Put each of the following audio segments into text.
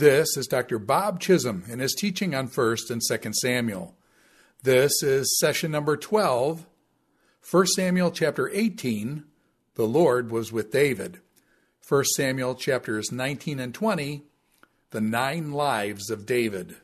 This is Dr. Bob Chisholm in his teaching on 1st and 2nd Samuel. This is session number 12, 1 Samuel chapter 18, The Lord was with David. 1 Samuel chapters 19 and 20, The Nine Lives of David.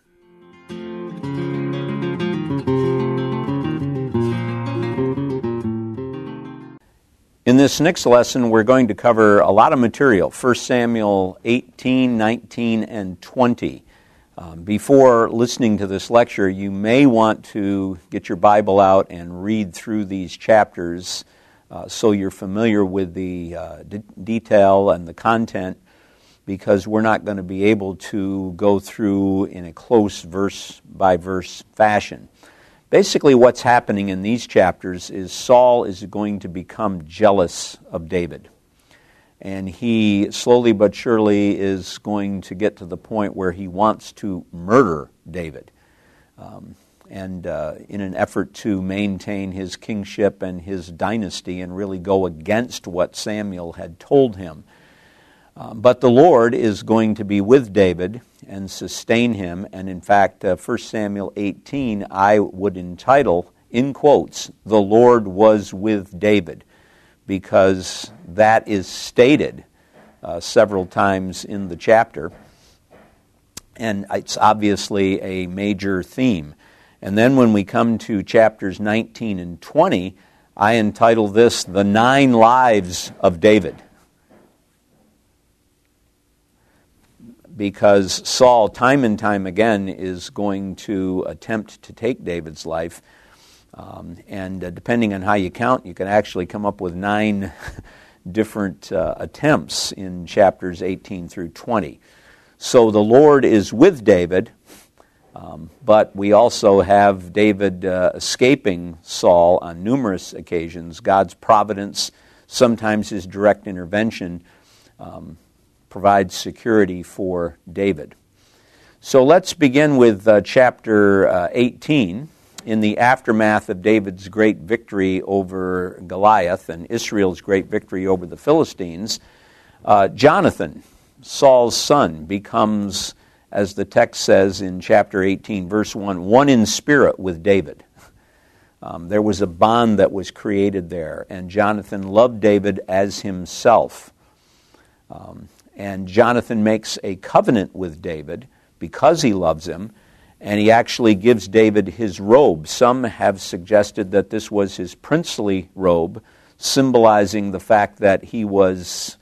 In this next lesson, we're going to cover a lot of material 1 Samuel 18, 19, and 20. Um, before listening to this lecture, you may want to get your Bible out and read through these chapters uh, so you're familiar with the uh, d- detail and the content, because we're not going to be able to go through in a close verse by verse fashion. Basically, what's happening in these chapters is Saul is going to become jealous of David. And he slowly but surely is going to get to the point where he wants to murder David. Um, and uh, in an effort to maintain his kingship and his dynasty and really go against what Samuel had told him. Um, but the Lord is going to be with David and sustain him. And in fact, uh, 1 Samuel 18, I would entitle, in quotes, The Lord was with David, because that is stated uh, several times in the chapter. And it's obviously a major theme. And then when we come to chapters 19 and 20, I entitle this The Nine Lives of David. Because Saul, time and time again, is going to attempt to take David's life. Um, and uh, depending on how you count, you can actually come up with nine different uh, attempts in chapters 18 through 20. So the Lord is with David, um, but we also have David uh, escaping Saul on numerous occasions. God's providence, sometimes his direct intervention. Um, provides security for David. So let's begin with uh, chapter uh, 18. In the aftermath of David's great victory over Goliath and Israel's great victory over the Philistines, uh, Jonathan, Saul's son, becomes, as the text says in chapter 18, verse 1, one in spirit with David. Um, there was a bond that was created there, and Jonathan loved David as himself. Um, and Jonathan makes a covenant with David because he loves him, and he actually gives David his robe. Some have suggested that this was his princely robe, symbolizing the fact that he was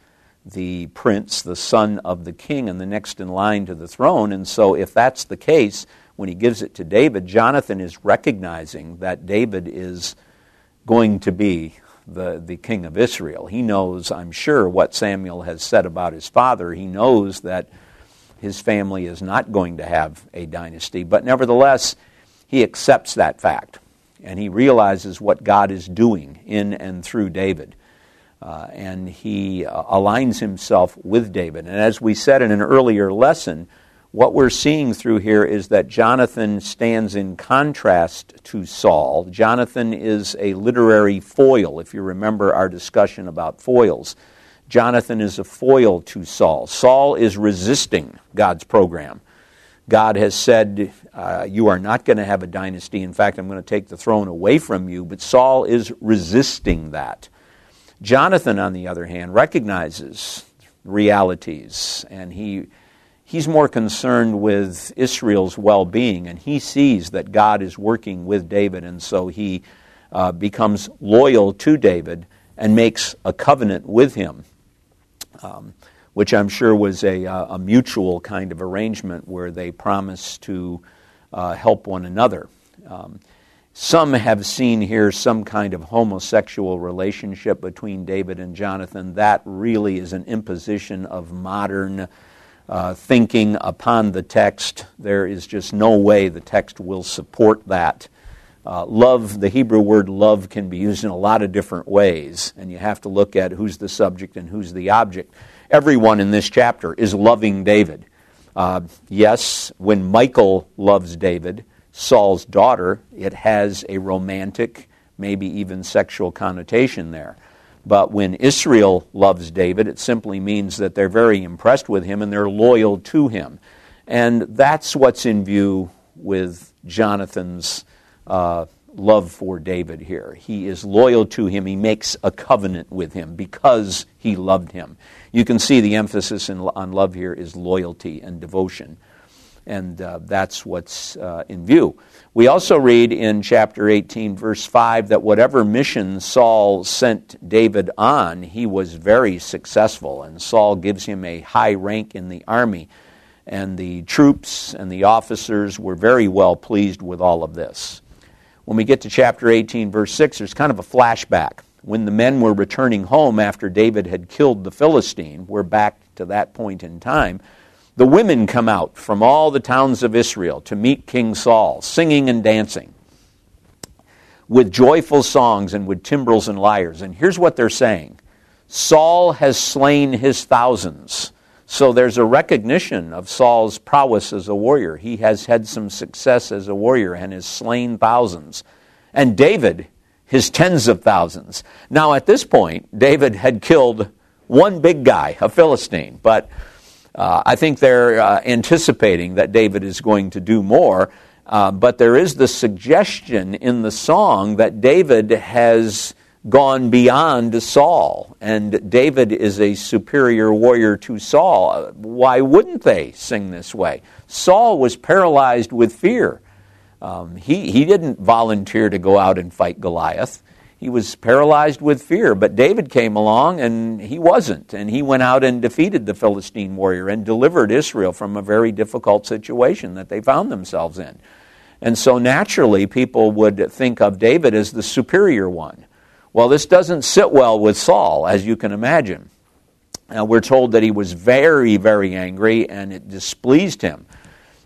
the prince, the son of the king, and the next in line to the throne. And so, if that's the case, when he gives it to David, Jonathan is recognizing that David is going to be the, the king of Israel. He knows, I'm sure, what Samuel has said about his father. He knows that his family is not going to have a dynasty, but nevertheless, he accepts that fact and he realizes what God is doing in and through David. Uh, and he uh, aligns himself with David. And as we said in an earlier lesson, what we're seeing through here is that Jonathan stands in contrast to Saul. Jonathan is a literary foil, if you remember our discussion about foils. Jonathan is a foil to Saul. Saul is resisting God's program. God has said, uh, You are not going to have a dynasty. In fact, I'm going to take the throne away from you. But Saul is resisting that. Jonathan, on the other hand, recognizes realities and he he's more concerned with Israel's well being, and he sees that God is working with David, and so he uh, becomes loyal to David and makes a covenant with him, um, which I'm sure was a, uh, a, mutual kind of arrangement where they promise to uh, help one another. Um, some have seen here some kind of homosexual relationship between David and Jonathan. That really is an imposition of modern uh, thinking upon the text. There is just no way the text will support that. Uh, love, the Hebrew word love can be used in a lot of different ways, and you have to look at who's the subject and who's the object. Everyone in this chapter is loving David. Uh, yes, when Michael loves David, Saul's daughter, it has a romantic, maybe even sexual connotation there. But when Israel loves David, it simply means that they're very impressed with him and they're loyal to him. And that's what's in view with Jonathan's uh, love for David here. He is loyal to him. He makes a covenant with him because he loved him. You can see the emphasis in, on love here is loyalty and devotion. And uh, that's what's uh, in view. We also read in chapter 18, verse 5, that whatever mission Saul sent David on, he was very successful. And Saul gives him a high rank in the army. And the troops and the officers were very well pleased with all of this. When we get to chapter 18, verse 6, there's kind of a flashback. When the men were returning home after David had killed the Philistine, we're back to that point in time. The women come out from all the towns of Israel to meet King Saul, singing and dancing with joyful songs and with timbrels and lyres. And here's what they're saying Saul has slain his thousands so there's a recognition of Saul's prowess as a warrior. He has had some success as a warrior and has slain thousands. And David, his tens of thousands. Now, at this point, David had killed one big guy, a Philistine, but uh, I think they're uh, anticipating that David is going to do more. Uh, but there is the suggestion in the song that David has gone beyond Saul, and David is a superior warrior to Saul. Why wouldn't they sing this way? Saul was paralyzed with fear. Um, he, he didn't volunteer to go out and fight Goliath. He was paralyzed with fear, but David came along and he wasn't. And he went out and defeated the Philistine warrior and delivered Israel from a very difficult situation that they found themselves in. And so naturally, people would think of David as the superior one. Well, this doesn't sit well with Saul, as you can imagine. Now, we're told that he was very, very angry and it displeased him.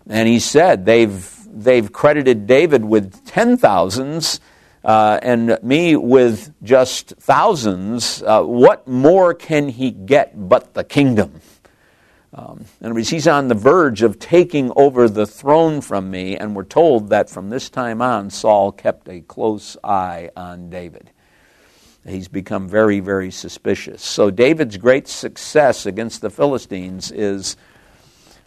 And he said, They've, they've credited David with ten thousands uh, and me with just thousands. Uh, what more can he get but the kingdom? Um, in words, he's on the verge of taking over the throne from me, and we're told that from this time on, Saul kept a close eye on David. He's become very, very suspicious. So David's great success against the Philistines is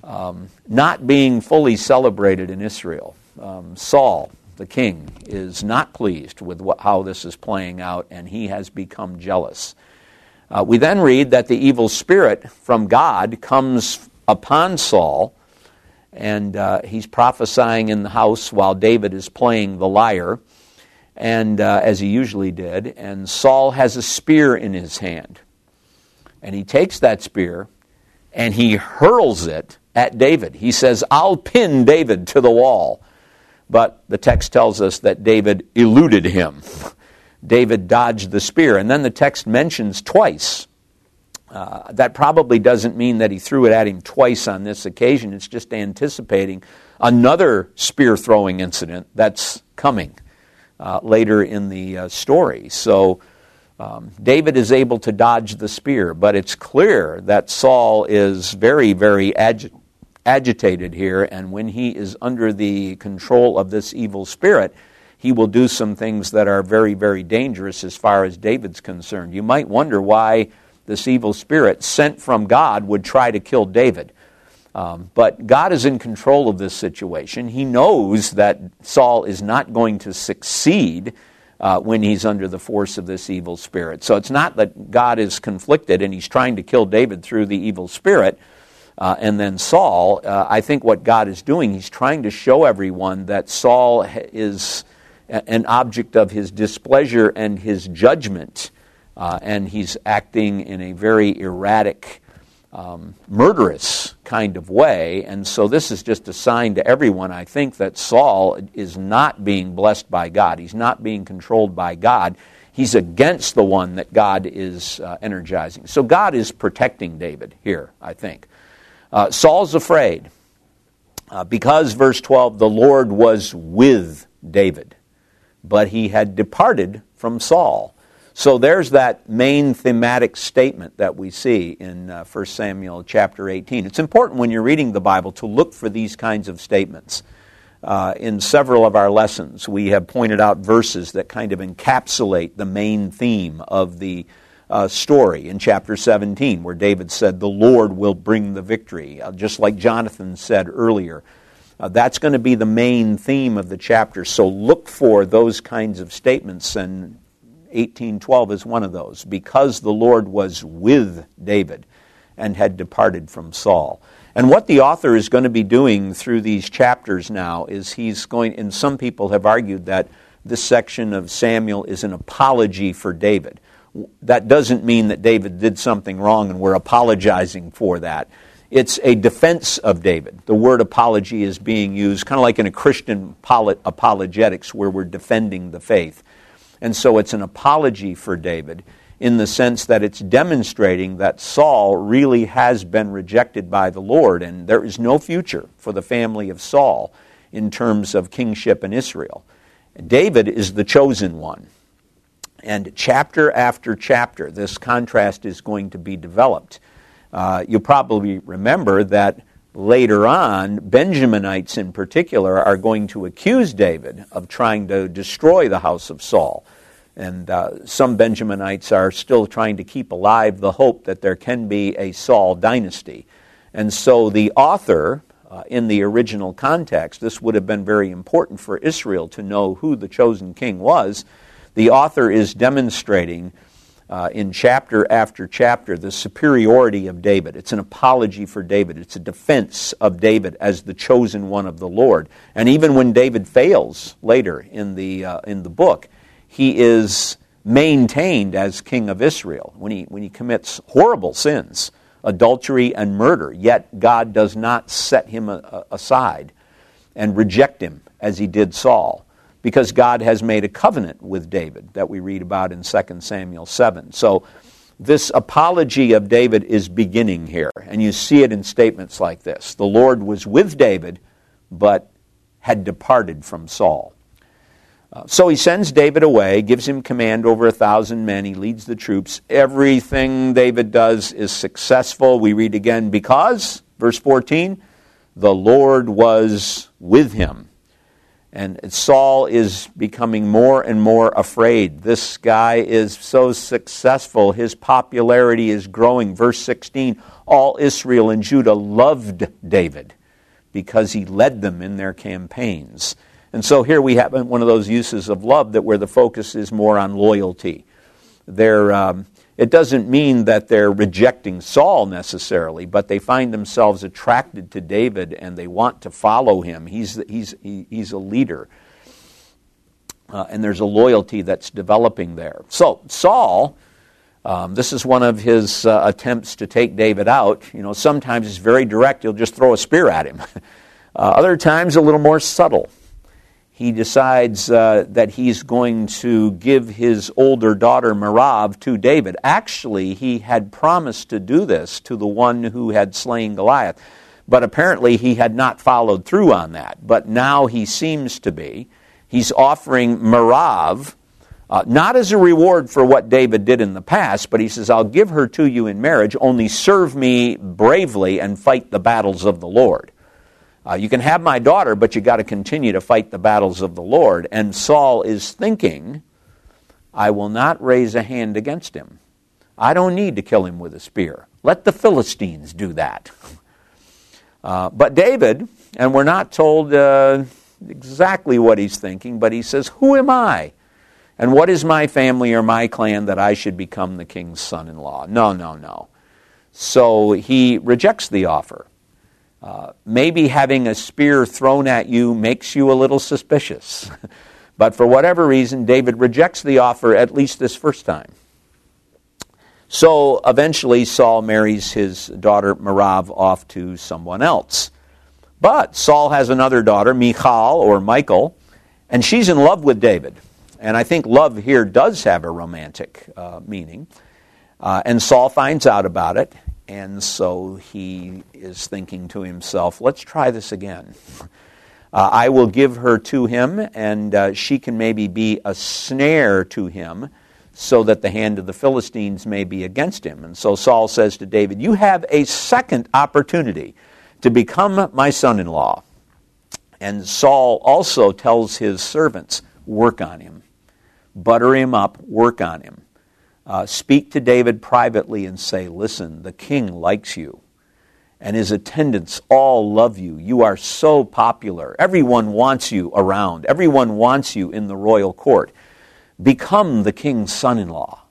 um, not being fully celebrated in Israel. Um, Saul, the king, is not pleased with what, how this is playing out, and he has become jealous. Uh, we then read that the evil spirit from God comes upon Saul, and uh, he's prophesying in the house while David is playing the lyre and uh, as he usually did, and Saul has a spear in his hand. And he takes that spear and he hurls it at David. He says, I'll pin David to the wall. But the text tells us that David eluded him. David dodged the spear. And then the text mentions twice. Uh, that probably doesn't mean that he threw it at him twice on this occasion. It's just anticipating another spear throwing incident that's coming uh, later in the uh, story. So um, David is able to dodge the spear, but it's clear that Saul is very, very agi- agitated here, and when he is under the control of this evil spirit, he will do some things that are very, very dangerous as far as David's concerned. You might wonder why this evil spirit sent from God would try to kill David. Um, but God is in control of this situation. He knows that Saul is not going to succeed uh, when he's under the force of this evil spirit. So it's not that God is conflicted and he's trying to kill David through the evil spirit. Uh, and then Saul, uh, I think what God is doing, he's trying to show everyone that Saul is an object of his displeasure and his judgment. Uh, and he's acting in a very erratic um, murderous kind of way. And so this is just a sign to everyone, I think, that Saul is not being blessed by God. He's not being controlled by God. He's against the one that God is uh, energizing. So God is protecting David here, I think. Uh, Saul's afraid uh, because, verse 12, the Lord was with David, but he had departed from Saul. So there's that main thematic statement that we see in uh, 1 Samuel chapter 18. It's important when you're reading the Bible to look for these kinds of statements. Uh, in several of our lessons, we have pointed out verses that kind of encapsulate the main theme of the uh, story in chapter 17 where David said, The Lord will bring the victory, uh, just like Jonathan said earlier. Uh, that's going to be the main theme of the chapter. So look for those kinds of statements, and 1812 is one of those. Because the Lord was with David and had departed from Saul. And what the author is going to be doing through these chapters now is he's going, and some people have argued that this section of Samuel is an apology for David. That doesn't mean that David did something wrong and we're apologizing for that. It's a defense of David. The word apology is being used kind of like in a Christian apologetics where we're defending the faith. And so it's an apology for David in the sense that it's demonstrating that Saul really has been rejected by the Lord, and there is no future for the family of Saul in terms of kingship in Israel. David is the chosen one. And chapter after chapter, this contrast is going to be developed. Uh, you'll probably remember that later on, Benjaminites in particular are going to accuse David of trying to destroy the house of Saul. And uh, some Benjaminites are still trying to keep alive the hope that there can be a Saul dynasty. And so the author, uh, in the original context, this would have been very important for Israel to know who the chosen king was. The author is demonstrating uh, in chapter after chapter the superiority of David. It's an apology for David, it's a defense of David as the chosen one of the Lord. And even when David fails later in the, uh, in the book, he is maintained as king of Israel when he, when he commits horrible sins, adultery and murder, yet God does not set him a, a, aside and reject him as he did Saul because God has made a covenant with David that we read about in 2 Samuel 7. So this apology of David is beginning here, and you see it in statements like this The Lord was with David, but had departed from Saul. Uh, so he sends David away, gives him command over a thousand men. He leads the troops. Everything David does is successful. We read again, because, verse 14, the Lord was with him. And Saul is becoming more and more afraid. This guy is so successful. His popularity is growing. Verse 16 All Israel and Judah loved David because he led them in their campaigns. And so here we have one of those uses of love that where the focus is more on loyalty. They're, um, it doesn't mean that they're rejecting Saul necessarily, but they find themselves attracted to David and they want to follow him. He's, he's, he's a leader. Uh, and there's a loyalty that's developing there. So, Saul, um, this is one of his uh, attempts to take David out. You know, sometimes it's very direct, he'll just throw a spear at him. uh, other times, a little more subtle he decides uh, that he's going to give his older daughter Merab to David. Actually, he had promised to do this to the one who had slain Goliath, but apparently he had not followed through on that. But now he seems to be. He's offering Merab. Uh, not as a reward for what David did in the past, but he says, I'll give her to you in marriage, only serve me bravely and fight the battles of the Lord. Uh, you can have my daughter, but you got to continue to fight the battles of the Lord. And Saul is thinking, I will not raise a hand against him. I don't need to kill him with a spear. Let the Philistines do that. Uh, but David, and we're not told uh, exactly what he's thinking, but he says, Who am I? And what is my family or my clan that I should become the king's son in law? No, no, no. So he rejects the offer. Uh, maybe having a spear thrown at you makes you a little suspicious. but for whatever reason, David rejects the offer at least this first time. So eventually, Saul marries his daughter Merab off to someone else. But Saul has another daughter, Michal or Michael, and she's in love with David. And I think love here does have a romantic uh, meaning. Uh, and Saul finds out about it, and so he is thinking to himself, let's try this again. Uh, I will give her to him, and uh, she can maybe be a snare to him so that the hand of the Philistines may be against him. And so Saul says to David, You have a second opportunity to become my son in law. And Saul also tells his servants, Work on him, butter him up, work on him. Uh, speak to David privately and say, Listen, the king likes you, and his attendants all love you. You are so popular. Everyone wants you around, everyone wants you in the royal court. Become the king's son in law.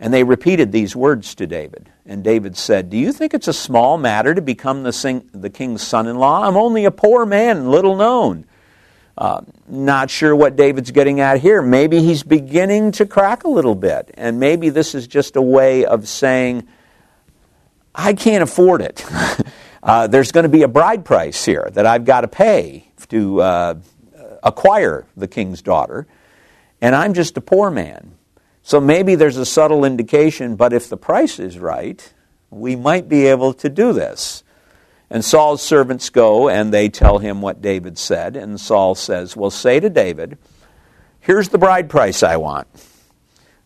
And they repeated these words to David. And David said, Do you think it's a small matter to become the, sing- the king's son in law? I'm only a poor man, little known. Uh, not sure what David's getting at here. Maybe he's beginning to crack a little bit. And maybe this is just a way of saying, I can't afford it. uh, there's going to be a bride price here that I've got to pay to uh, acquire the king's daughter. And I'm just a poor man. So maybe there's a subtle indication, but if the price is right, we might be able to do this. And Saul's servants go and they tell him what David said. And Saul says, Well, say to David, here's the bride price I want.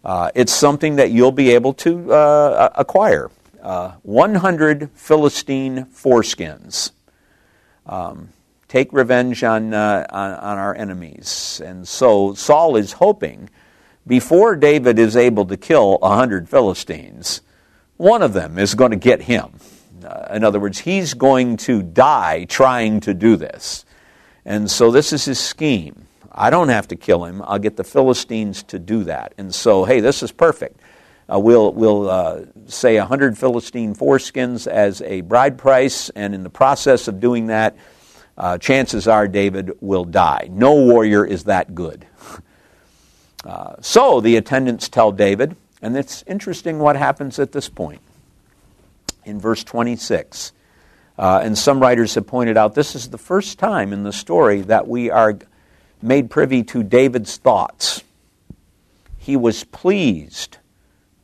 Uh, it's something that you'll be able to uh, acquire uh, 100 Philistine foreskins. Um, take revenge on, uh, on, on our enemies. And so Saul is hoping, before David is able to kill 100 Philistines, one of them is going to get him. Uh, in other words, he's going to die trying to do this. And so this is his scheme. I don't have to kill him. I'll get the Philistines to do that. And so, hey, this is perfect. Uh, we'll we'll uh, say 100 Philistine foreskins as a bride price, and in the process of doing that, uh, chances are David will die. No warrior is that good. Uh, so the attendants tell David, and it's interesting what happens at this point in verse 26. Uh, and some writers have pointed out this is the first time in the story that we are made privy to David's thoughts. He was pleased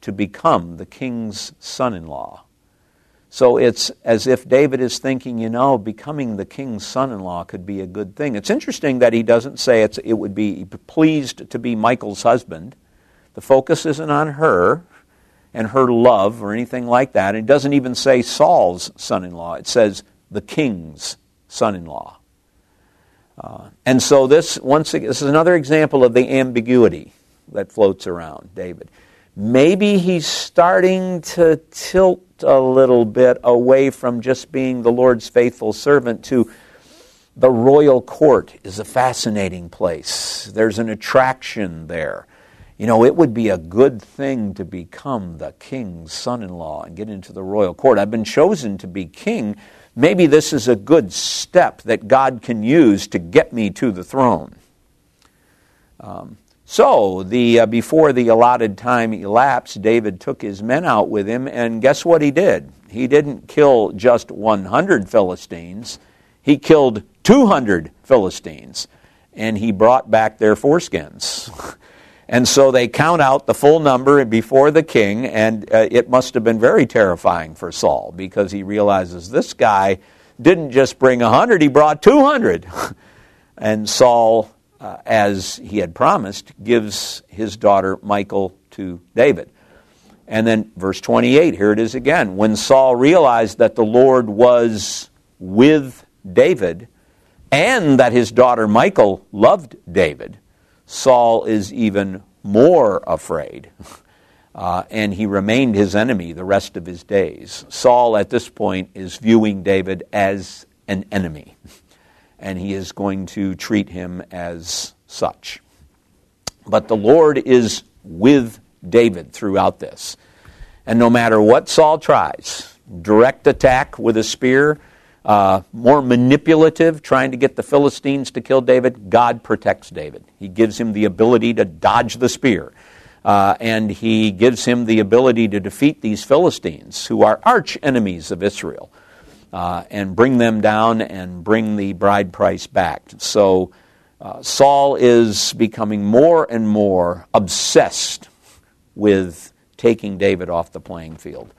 to become the king's son in law. So it's as if David is thinking, you know, becoming the king's son in law could be a good thing. It's interesting that he doesn't say it would be pleased to be Michael's husband. The focus isn't on her, and her love or anything like that. It doesn't even say Saul's son in law, it says the king's son in law. Uh, and so this once this is another example of the ambiguity that floats around David. Maybe he's starting to tilt a little bit away from just being the Lord's faithful servant to the royal court is a fascinating place. There's an attraction there. You know, it would be a good thing to become the king's son in law and get into the royal court. I've been chosen to be king. Maybe this is a good step that God can use to get me to the throne. Um, so, the, uh, before the allotted time elapsed, David took his men out with him, and guess what he did? He didn't kill just 100 Philistines, he killed 200 Philistines, and he brought back their foreskins. And so they count out the full number before the king, and uh, it must have been very terrifying for Saul because he realizes this guy didn't just bring 100, he brought 200. and Saul, uh, as he had promised, gives his daughter Michal to David. And then, verse 28, here it is again. When Saul realized that the Lord was with David and that his daughter Michal loved David, Saul is even more afraid. Uh, and he remained his enemy the rest of his days. Saul, at this point, is viewing David as an enemy, and he is going to treat him as such. But the Lord is with David throughout this. And no matter what Saul tries, direct attack with a spear, uh, more manipulative, trying to get the Philistines to kill David, God protects David. He gives him the ability to dodge the spear. Uh, and he gives him the ability to defeat these Philistines, who are arch enemies of Israel, uh, and bring them down and bring the bride price back. So uh, Saul is becoming more and more obsessed with taking David off the playing field.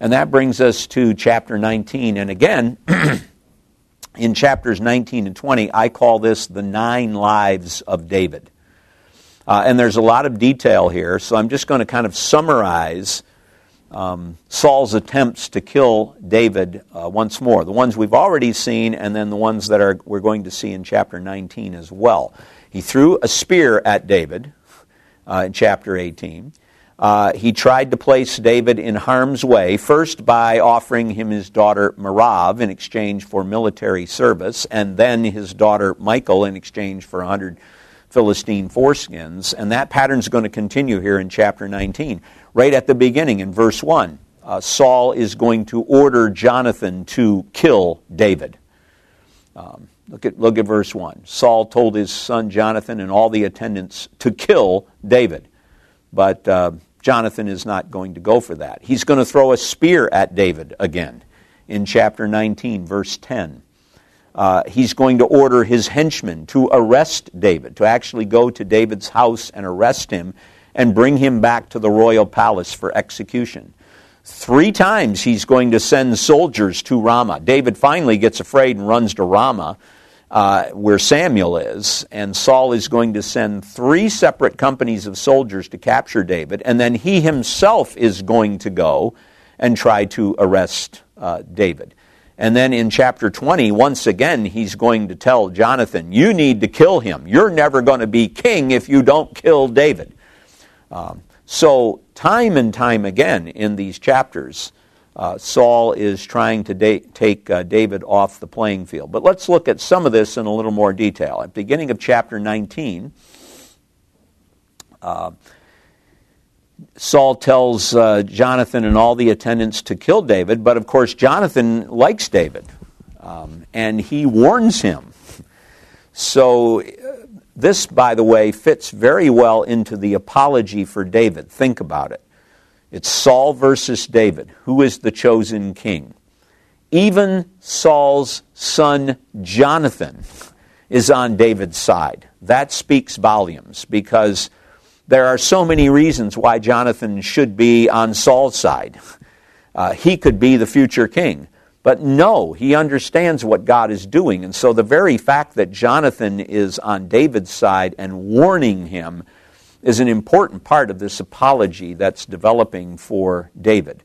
And that brings us to chapter 19. And again, in chapters 19 and 20, I call this the nine lives of David. Uh, and there's a lot of detail here, so I'm just going to kind of summarize um, Saul's attempts to kill David uh, once more. The ones we've already seen, and then the ones that are, we're going to see in chapter 19 as well. He threw a spear at David uh, in chapter 18. Uh, he tried to place David in harm's way, first by offering him his daughter Merab in exchange for military service, and then his daughter Michal in exchange for 100 Philistine foreskins. And that pattern is going to continue here in chapter 19. Right at the beginning, in verse 1, uh, Saul is going to order Jonathan to kill David. Um, look, at, look at verse 1. Saul told his son Jonathan and all the attendants to kill David. But uh, Jonathan is not going to go for that. He's going to throw a spear at David again in chapter 19, verse 10. Uh, he's going to order his henchmen to arrest David, to actually go to David's house and arrest him and bring him back to the royal palace for execution. Three times he's going to send soldiers to Ramah. David finally gets afraid and runs to Ramah uh, where Samuel is, and Saul is going to send three separate companies of soldiers to capture David, and then he himself is going to go and try to arrest uh, David. And then in chapter 20, once again, he's going to tell Jonathan, You need to kill him. You're never going to be king if you don't kill David. Um, so, time and time again in these chapters, uh, Saul is trying to da- take uh, David off the playing field. But let's look at some of this in a little more detail. At the beginning of chapter 19, uh, Saul tells uh, Jonathan and all the attendants to kill David, but of course, Jonathan likes David, um, and he warns him. So, uh, this, by the way, fits very well into the apology for David. Think about it. It's Saul versus David. Who is the chosen king? Even Saul's son Jonathan is on David's side. That speaks volumes because there are so many reasons why Jonathan should be on Saul's side. Uh, he could be the future king. But no, he understands what God is doing. And so the very fact that Jonathan is on David's side and warning him is an important part of this apology that's developing for David.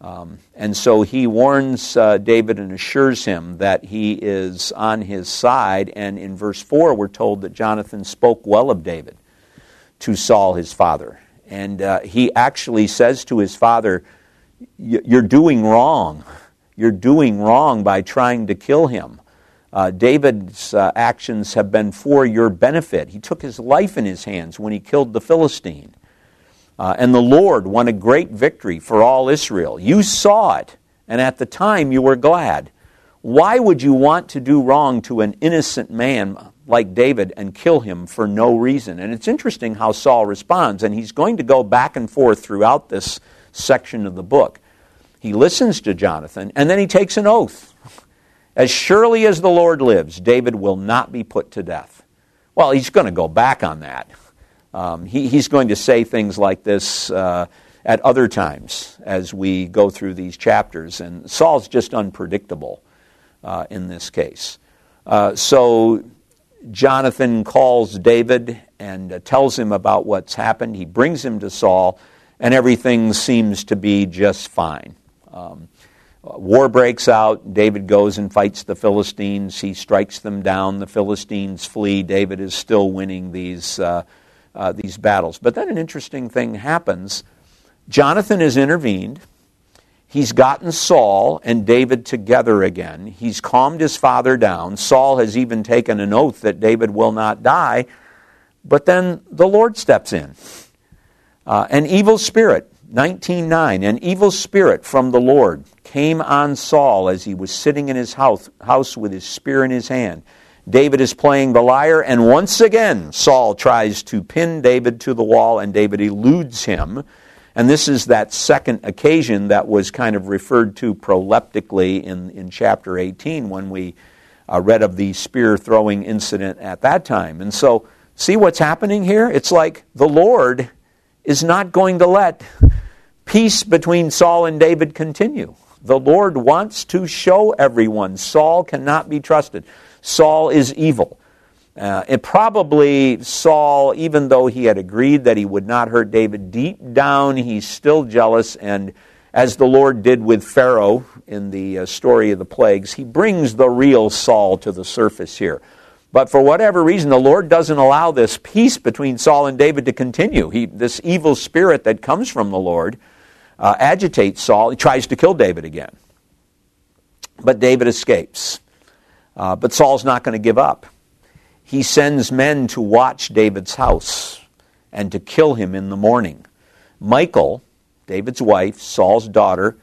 Um, and so he warns uh, David and assures him that he is on his side. And in verse 4, we're told that Jonathan spoke well of David to Saul, his father. And uh, he actually says to his father, You're doing wrong. You're doing wrong by trying to kill him. Uh, David's uh, actions have been for your benefit. He took his life in his hands when he killed the Philistine. Uh, and the Lord won a great victory for all Israel. You saw it, and at the time you were glad. Why would you want to do wrong to an innocent man like David and kill him for no reason? And it's interesting how Saul responds, and he's going to go back and forth throughout this section of the book. He listens to Jonathan, and then he takes an oath. As surely as the Lord lives, David will not be put to death. Well, he's going to go back on that. Um, he, he's going to say things like this uh, at other times as we go through these chapters. And Saul's just unpredictable uh, in this case. Uh, so Jonathan calls David and uh, tells him about what's happened. He brings him to Saul, and everything seems to be just fine. Um, war breaks out. David goes and fights the Philistines. He strikes them down. The Philistines flee. David is still winning these, uh, uh, these battles. But then an interesting thing happens. Jonathan has intervened. He's gotten Saul and David together again. He's calmed his father down. Saul has even taken an oath that David will not die. But then the Lord steps in. Uh, an evil spirit, 19.9, an evil spirit from the Lord came on Saul as he was sitting in his house, house with his spear in his hand. David is playing the lyre, and once again, Saul tries to pin David to the wall, and David eludes him. And this is that second occasion that was kind of referred to proleptically in, in chapter 18 when we uh, read of the spear throwing incident at that time. And so, see what's happening here? It's like the Lord is not going to let peace between Saul and David continue. The Lord wants to show everyone Saul cannot be trusted. Saul is evil. Uh, and probably Saul, even though he had agreed that he would not hurt David, deep down he's still jealous. And as the Lord did with Pharaoh in the uh, story of the plagues, he brings the real Saul to the surface here. But for whatever reason, the Lord doesn't allow this peace between Saul and David to continue. He, this evil spirit that comes from the Lord uh, agitates Saul. He tries to kill David again. But David escapes. Uh, but Saul's not going to give up. He sends men to watch David's house and to kill him in the morning. Michael, David's wife, Saul's daughter,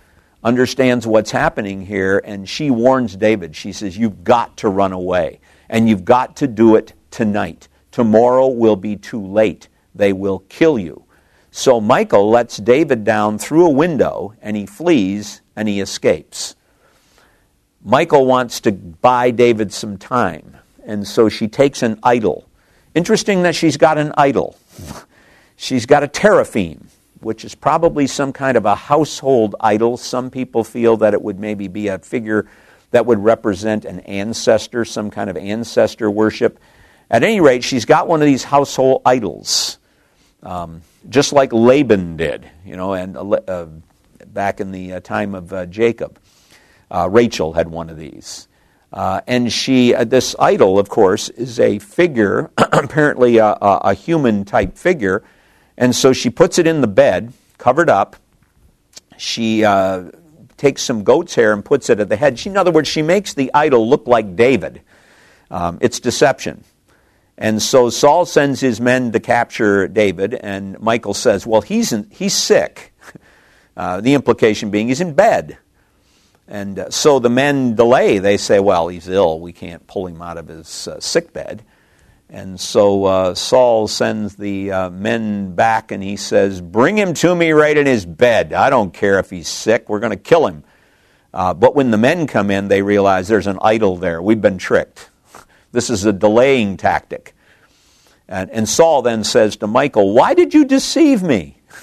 understands what's happening here, and she warns David. She says, You've got to run away, and you've got to do it tonight. Tomorrow will be too late. They will kill you. So Michael lets David down through a window, and he flees and he escapes. Michael wants to buy David some time, and so she takes an idol. Interesting that she's got an idol. she's got a teraphim which is probably some kind of a household idol. Some people feel that it would maybe be a figure that would represent an ancestor, some kind of ancestor worship. At any rate, she's got one of these household idols, um, just like Laban did, you know, and uh, uh back in the uh, time of uh, Jacob. Uh, Rachel had one of these. Uh, and she, this idol, of course, is a figure, apparently a, a human type figure, and so she puts it in the bed, covered up. She uh, takes some goat's hair and puts it at the head. She, in other words, she makes the idol look like David. Um, it's deception. And so Saul sends his men to capture David, and Michael says, Well, he's, in, he's sick. Uh, the implication being he's in bed. And uh, so the men delay. They say, Well, he's ill. We can't pull him out of his uh, sick bed. And so uh, Saul sends the uh, men back and he says, Bring him to me right in his bed. I don't care if he's sick, we're going to kill him. Uh, but when the men come in, they realize there's an idol there. We've been tricked. This is a delaying tactic. And, and Saul then says to Michael, Why did you deceive me?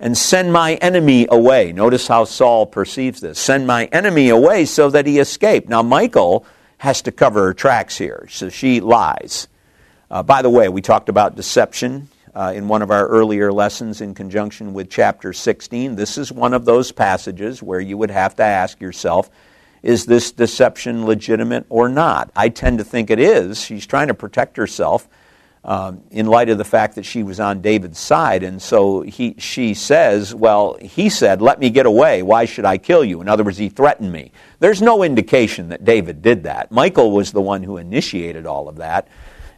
And send my enemy away. Notice how Saul perceives this. Send my enemy away so that he escape. Now, Michael has to cover her tracks here, so she lies. Uh, by the way, we talked about deception uh, in one of our earlier lessons in conjunction with chapter 16. This is one of those passages where you would have to ask yourself, is this deception legitimate or not? I tend to think it is. She's trying to protect herself um, in light of the fact that she was on David's side. And so he, she says, Well, he said, Let me get away. Why should I kill you? In other words, he threatened me. There's no indication that David did that. Michael was the one who initiated all of that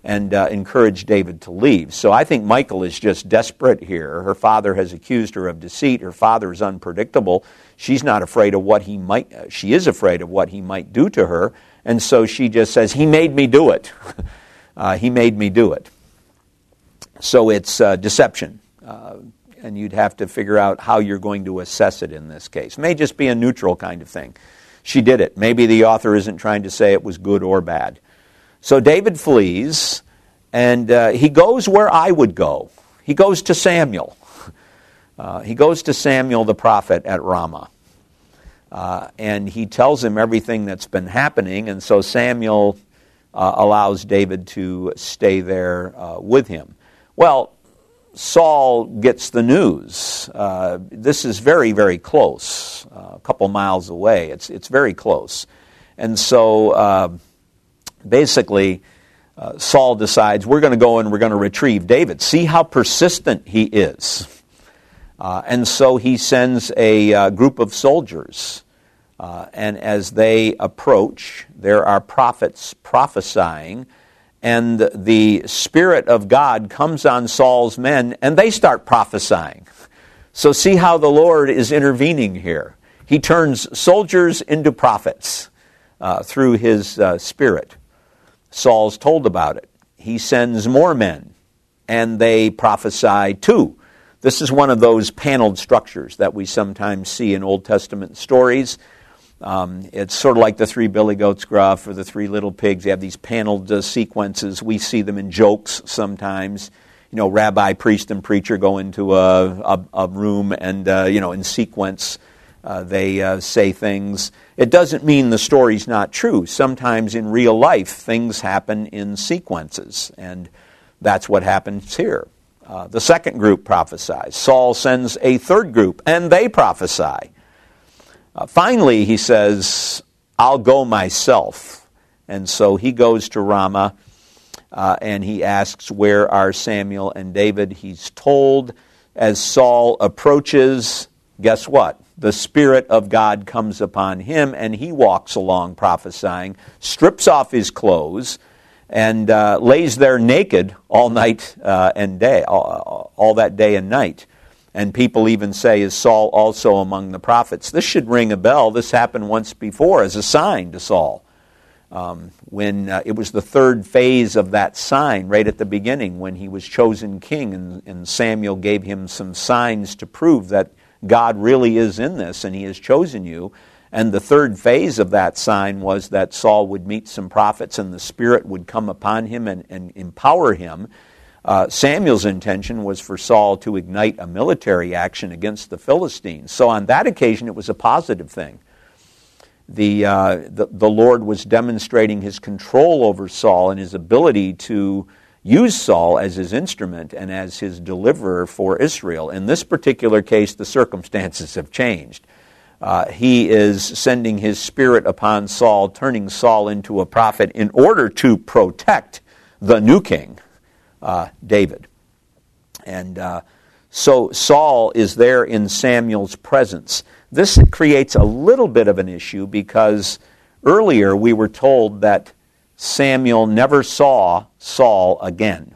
and uh, David to leave. So I think Michael is just desperate here. Her father has accused her of deceit. Her father is unpredictable. She's not afraid of what he might, uh, she is afraid of what he might do to her. And so she just says, He made me do it. uh, he made me do it. So it's uh, deception. Uh, and you'd have to figure out how you're going to assess it in this case. It may just be a neutral kind of thing. She did it. Maybe the author isn't trying to say it was good or bad. So David flees, and uh, he goes where I would go. He goes to Samuel. Uh, he goes to Samuel the prophet at Ramah. Uh, and he tells him everything that's been happening, and so Samuel uh, allows David to stay there uh, with him. Well, Saul gets the news. Uh, this is very, very close, a couple miles away. It's, it's very close. And so basically, uh, Saul decides we're going to go and we're going to retrieve David. See how persistent he is. Uh, and so he sends a uh, group of soldiers. Uh, and as they approach, there are prophets prophesying, and the Spirit of God comes on Saul's men, and they start prophesying. So, see how the Lord is intervening here. He turns soldiers into prophets uh, through his uh, Spirit. Saul's told about it. He sends more men, and they prophesy too. This is one of those paneled structures that we sometimes see in Old Testament stories. Um, it's sort of like the three billy goats gruff or the three little pigs. You have these paneled uh, sequences. We see them in jokes sometimes. You know, rabbi, priest, and preacher go into a, a, a room and, uh, you know, in sequence uh, they uh, say things. It doesn't mean the story's not true. Sometimes in real life, things happen in sequences, and that's what happens here. Uh, the second group prophesies. Saul sends a third group, and they prophesy. Uh, finally, he says, I'll go myself. And so he goes to Ramah, uh, and he asks, Where are Samuel and David? He's told as Saul approaches, guess what? The Spirit of God comes upon him, and he walks along prophesying, strips off his clothes, and uh, lays there naked all night uh, and day, all, all that day and night. And people even say, Is Saul also among the prophets? This should ring a bell. This happened once before as a sign to Saul. Um, when uh, it was the third phase of that sign, right at the beginning, when he was chosen king, and, and Samuel gave him some signs to prove that God really is in this and he has chosen you. And the third phase of that sign was that Saul would meet some prophets and the Spirit would come upon him and, and empower him. Uh, Samuel's intention was for Saul to ignite a military action against the Philistines. So on that occasion, it was a positive thing. The, uh, the, the Lord was demonstrating his control over Saul and his ability to use Saul as his instrument and as his deliverer for Israel. In this particular case, the circumstances have changed. Uh, he is sending his spirit upon Saul, turning Saul into a prophet in order to protect the new king, uh, David. And uh, so Saul is there in Samuel's presence. This creates a little bit of an issue because earlier we were told that Samuel never saw Saul again.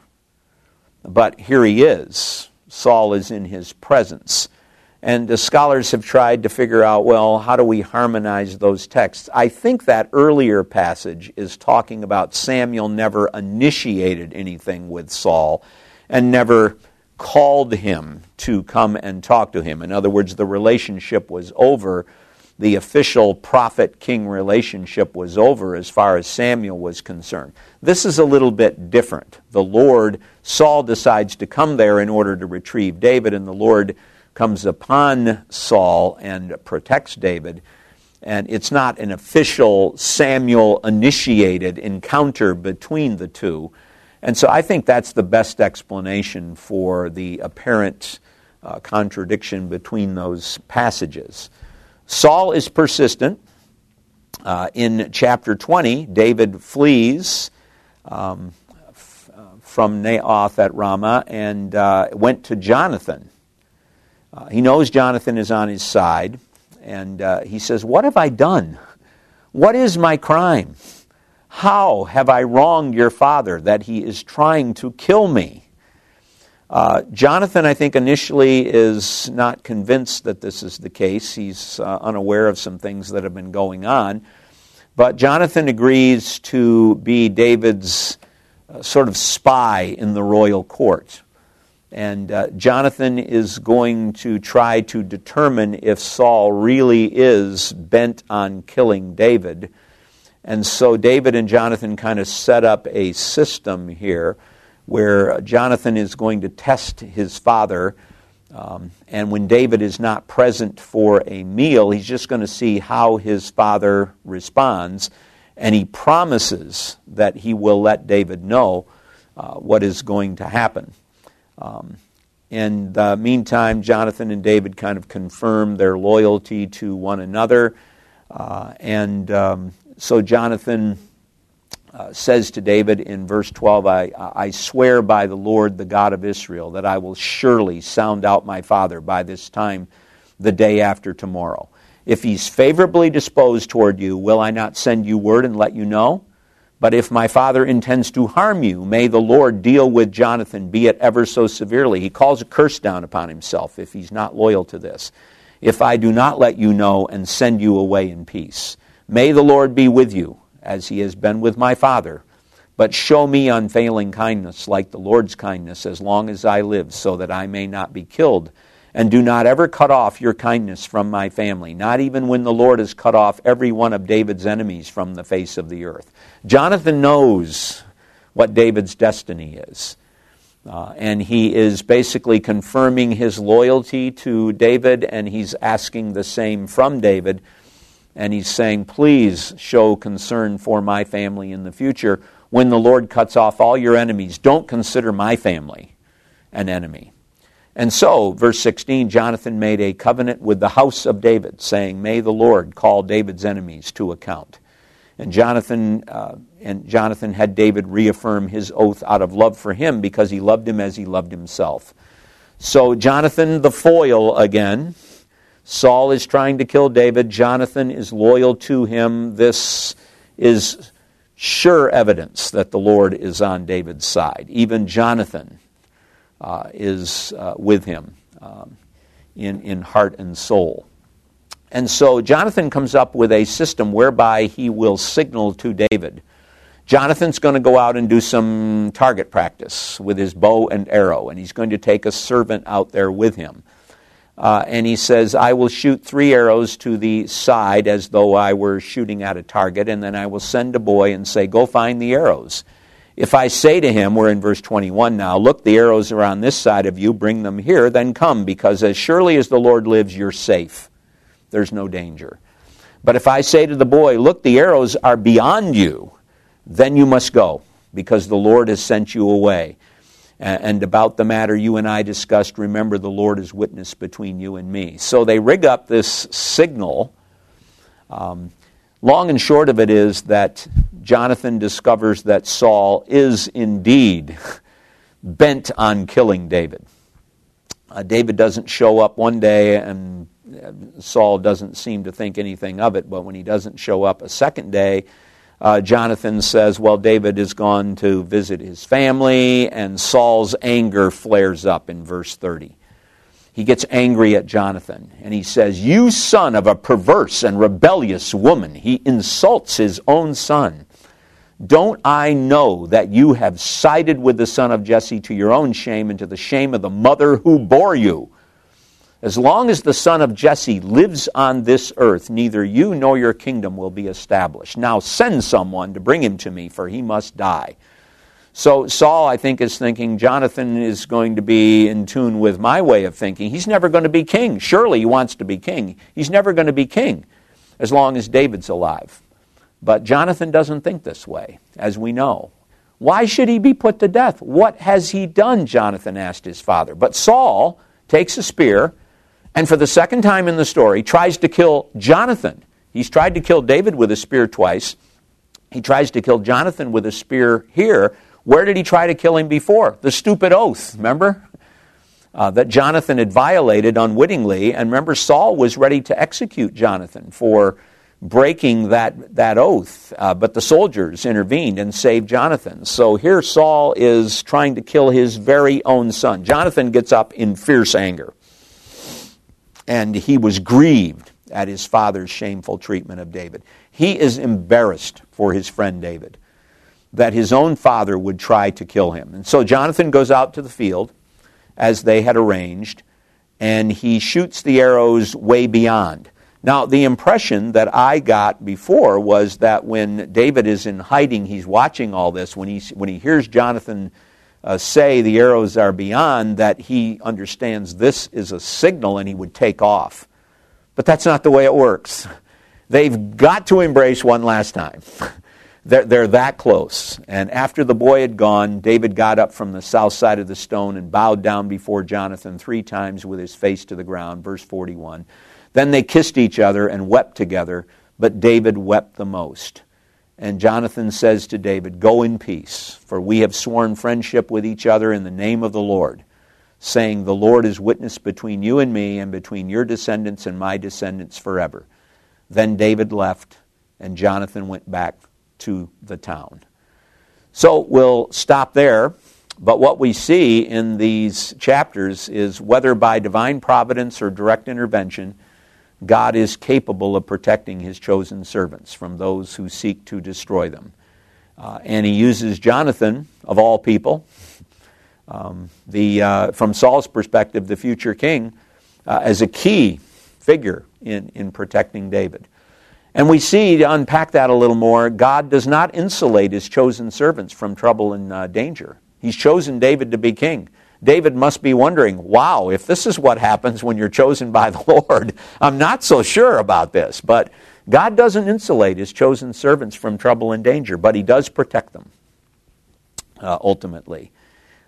But here he is. Saul is in his presence. And the scholars have tried to figure out well, how do we harmonize those texts? I think that earlier passage is talking about Samuel never initiated anything with Saul and never called him to come and talk to him. In other words, the relationship was over. The official prophet king relationship was over as far as Samuel was concerned. This is a little bit different. The Lord, Saul decides to come there in order to retrieve David, and the Lord comes upon Saul and protects David. And it's not an official Samuel initiated encounter between the two. And so I think that's the best explanation for the apparent uh, contradiction between those passages. Saul is persistent. Uh, in chapter 20, David flees um, f- uh, from Naioth at Ramah and uh, went to Jonathan uh, he knows Jonathan is on his side, and uh, he says, What have I done? What is my crime? How have I wronged your father that he is trying to kill me? Uh, Jonathan, I think, initially is not convinced that this is the case. He's uh, unaware of some things that have been going on. But Jonathan agrees to be David's uh, sort of spy in the royal court. And uh, Jonathan is going to try to determine if Saul really is bent on killing David. And so David and Jonathan kind of set up a system here where Jonathan is going to test his father. Um, and when David is not present for a meal, he's just going to see how his father responds. And he promises that he will let David know uh, what is going to happen. Um, in the meantime, Jonathan and David kind of confirm their loyalty to one another. Uh, and um, so Jonathan uh, says to David in verse 12, I, I swear by the Lord, the God of Israel, that I will surely sound out my father by this time the day after tomorrow. If he's favorably disposed toward you, will I not send you word and let you know? But if my father intends to harm you, may the Lord deal with Jonathan, be it ever so severely. He calls a curse down upon himself if he's not loyal to this. If I do not let you know and send you away in peace, may the Lord be with you, as he has been with my father. But show me unfailing kindness, like the Lord's kindness, as long as I live, so that I may not be killed. And do not ever cut off your kindness from my family, not even when the Lord has cut off every one of David's enemies from the face of the earth. Jonathan knows what David's destiny is. Uh, and he is basically confirming his loyalty to David, and he's asking the same from David. And he's saying, Please show concern for my family in the future. When the Lord cuts off all your enemies, don't consider my family an enemy. And so, verse 16, Jonathan made a covenant with the house of David, saying, May the Lord call David's enemies to account. And Jonathan uh, and Jonathan had David reaffirm his oath out of love for him because he loved him as he loved himself. So, Jonathan, the foil again. Saul is trying to kill David. Jonathan is loyal to him. This is sure evidence that the Lord is on David's side. Even Jonathan uh, is uh, with him um, in, in heart and soul. And so Jonathan comes up with a system whereby he will signal to David. Jonathan's going to go out and do some target practice with his bow and arrow, and he's going to take a servant out there with him. Uh, and he says, I will shoot three arrows to the side as though I were shooting at a target, and then I will send a boy and say, Go find the arrows. If I say to him, we're in verse 21 now, Look, the arrows are on this side of you, bring them here, then come, because as surely as the Lord lives, you're safe there's no danger. But if I say to the boy, Look, the arrows are beyond you, then you must go, because the Lord has sent you away. And about the matter you and I discussed, remember the Lord is witness between you and me. So they rig up this signal. Um, long and short of it is that Jonathan discovers that Saul is indeed bent on killing David. Uh, David doesn't show up one day and Saul doesn't seem to think anything of it, but when he doesn't show up a second day, uh, Jonathan says, Well, David is gone to visit his family, and Saul's anger flares up in verse 30. He gets angry at Jonathan, and he says, You son of a perverse and rebellious woman. He insults his own son. Don't I know that you have sided with the son of Jesse to your own shame and to the shame of the mother who bore you? As long as the son of Jesse lives on this earth, neither you nor your kingdom will be established. Now send someone to bring him to me, for he must die. So Saul, I think, is thinking Jonathan is going to be in tune with my way of thinking. He's never going to be king. Surely he wants to be king. He's never going to be king as long as David's alive. But Jonathan doesn't think this way, as we know. Why should he be put to death? What has he done? Jonathan asked his father. But Saul takes a spear and for the second time in the story, tries to kill Jonathan. He's tried to kill David with a spear twice. He tries to kill Jonathan with a spear here. Where did he try to kill him before? The stupid oath, remember? Uh, that Jonathan had violated unwittingly. And remember, Saul was ready to execute Jonathan for breaking that, that oath. Uh, but the soldiers intervened and saved Jonathan. So here Saul is trying to kill his very own son. Jonathan gets up in fierce anger and he was grieved at his father's shameful treatment of David. He is embarrassed for his friend David that his own father would try to kill him. And so Jonathan goes out to the field as they had arranged, and he shoots the arrows way beyond. Now, the impression that I got before was that when David is in hiding, he's watching all this. When he, when he hears Jonathan uh, say the arrows are beyond, that he understands this is a signal and he would take off. But that's not the way it works. They've got to embrace one last time. they're, they're that close. And after the boy had gone, David got up from the south side of the stone and bowed down before Jonathan three times with his face to the ground. Verse 41. Then they kissed each other and wept together, but David wept the most. And Jonathan says to David, Go in peace, for we have sworn friendship with each other in the name of the Lord, saying, The Lord is witness between you and me, and between your descendants and my descendants forever. Then David left, and Jonathan went back to the town. So we'll stop there. But what we see in these chapters is whether by divine providence or direct intervention, God is capable of protecting his chosen servants from those who seek to destroy them. Uh, and he uses Jonathan, of all people, um, the, uh, from Saul's perspective, the future king, uh, as a key figure in, in protecting David. And we see, to unpack that a little more, God does not insulate his chosen servants from trouble and uh, danger. He's chosen David to be king. David must be wondering, wow, if this is what happens when you're chosen by the Lord, I'm not so sure about this. But God doesn't insulate his chosen servants from trouble and danger, but he does protect them uh, ultimately.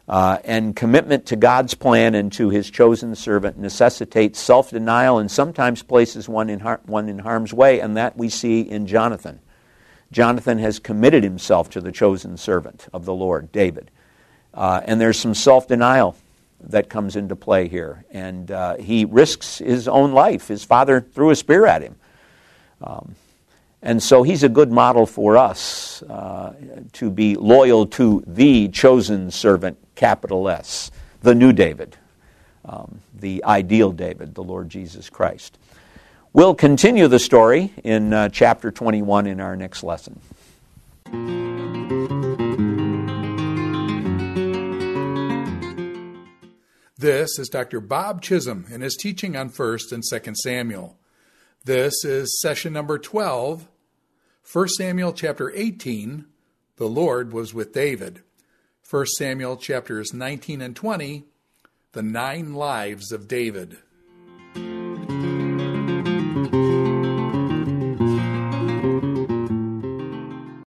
Uh, and commitment to God's plan and to his chosen servant necessitates self denial and sometimes places one in, har- one in harm's way, and that we see in Jonathan. Jonathan has committed himself to the chosen servant of the Lord, David. Uh, and there's some self denial that comes into play here. And uh, he risks his own life. His father threw a spear at him. Um, and so he's a good model for us uh, to be loyal to the chosen servant, capital S, the new David, um, the ideal David, the Lord Jesus Christ. We'll continue the story in uh, chapter 21 in our next lesson. This is Dr. Bob Chisholm in his teaching on 1st and 2nd Samuel. This is session number 12, 1 Samuel chapter 18, the Lord was with David. 1 Samuel chapters 19 and 20, the nine lives of David.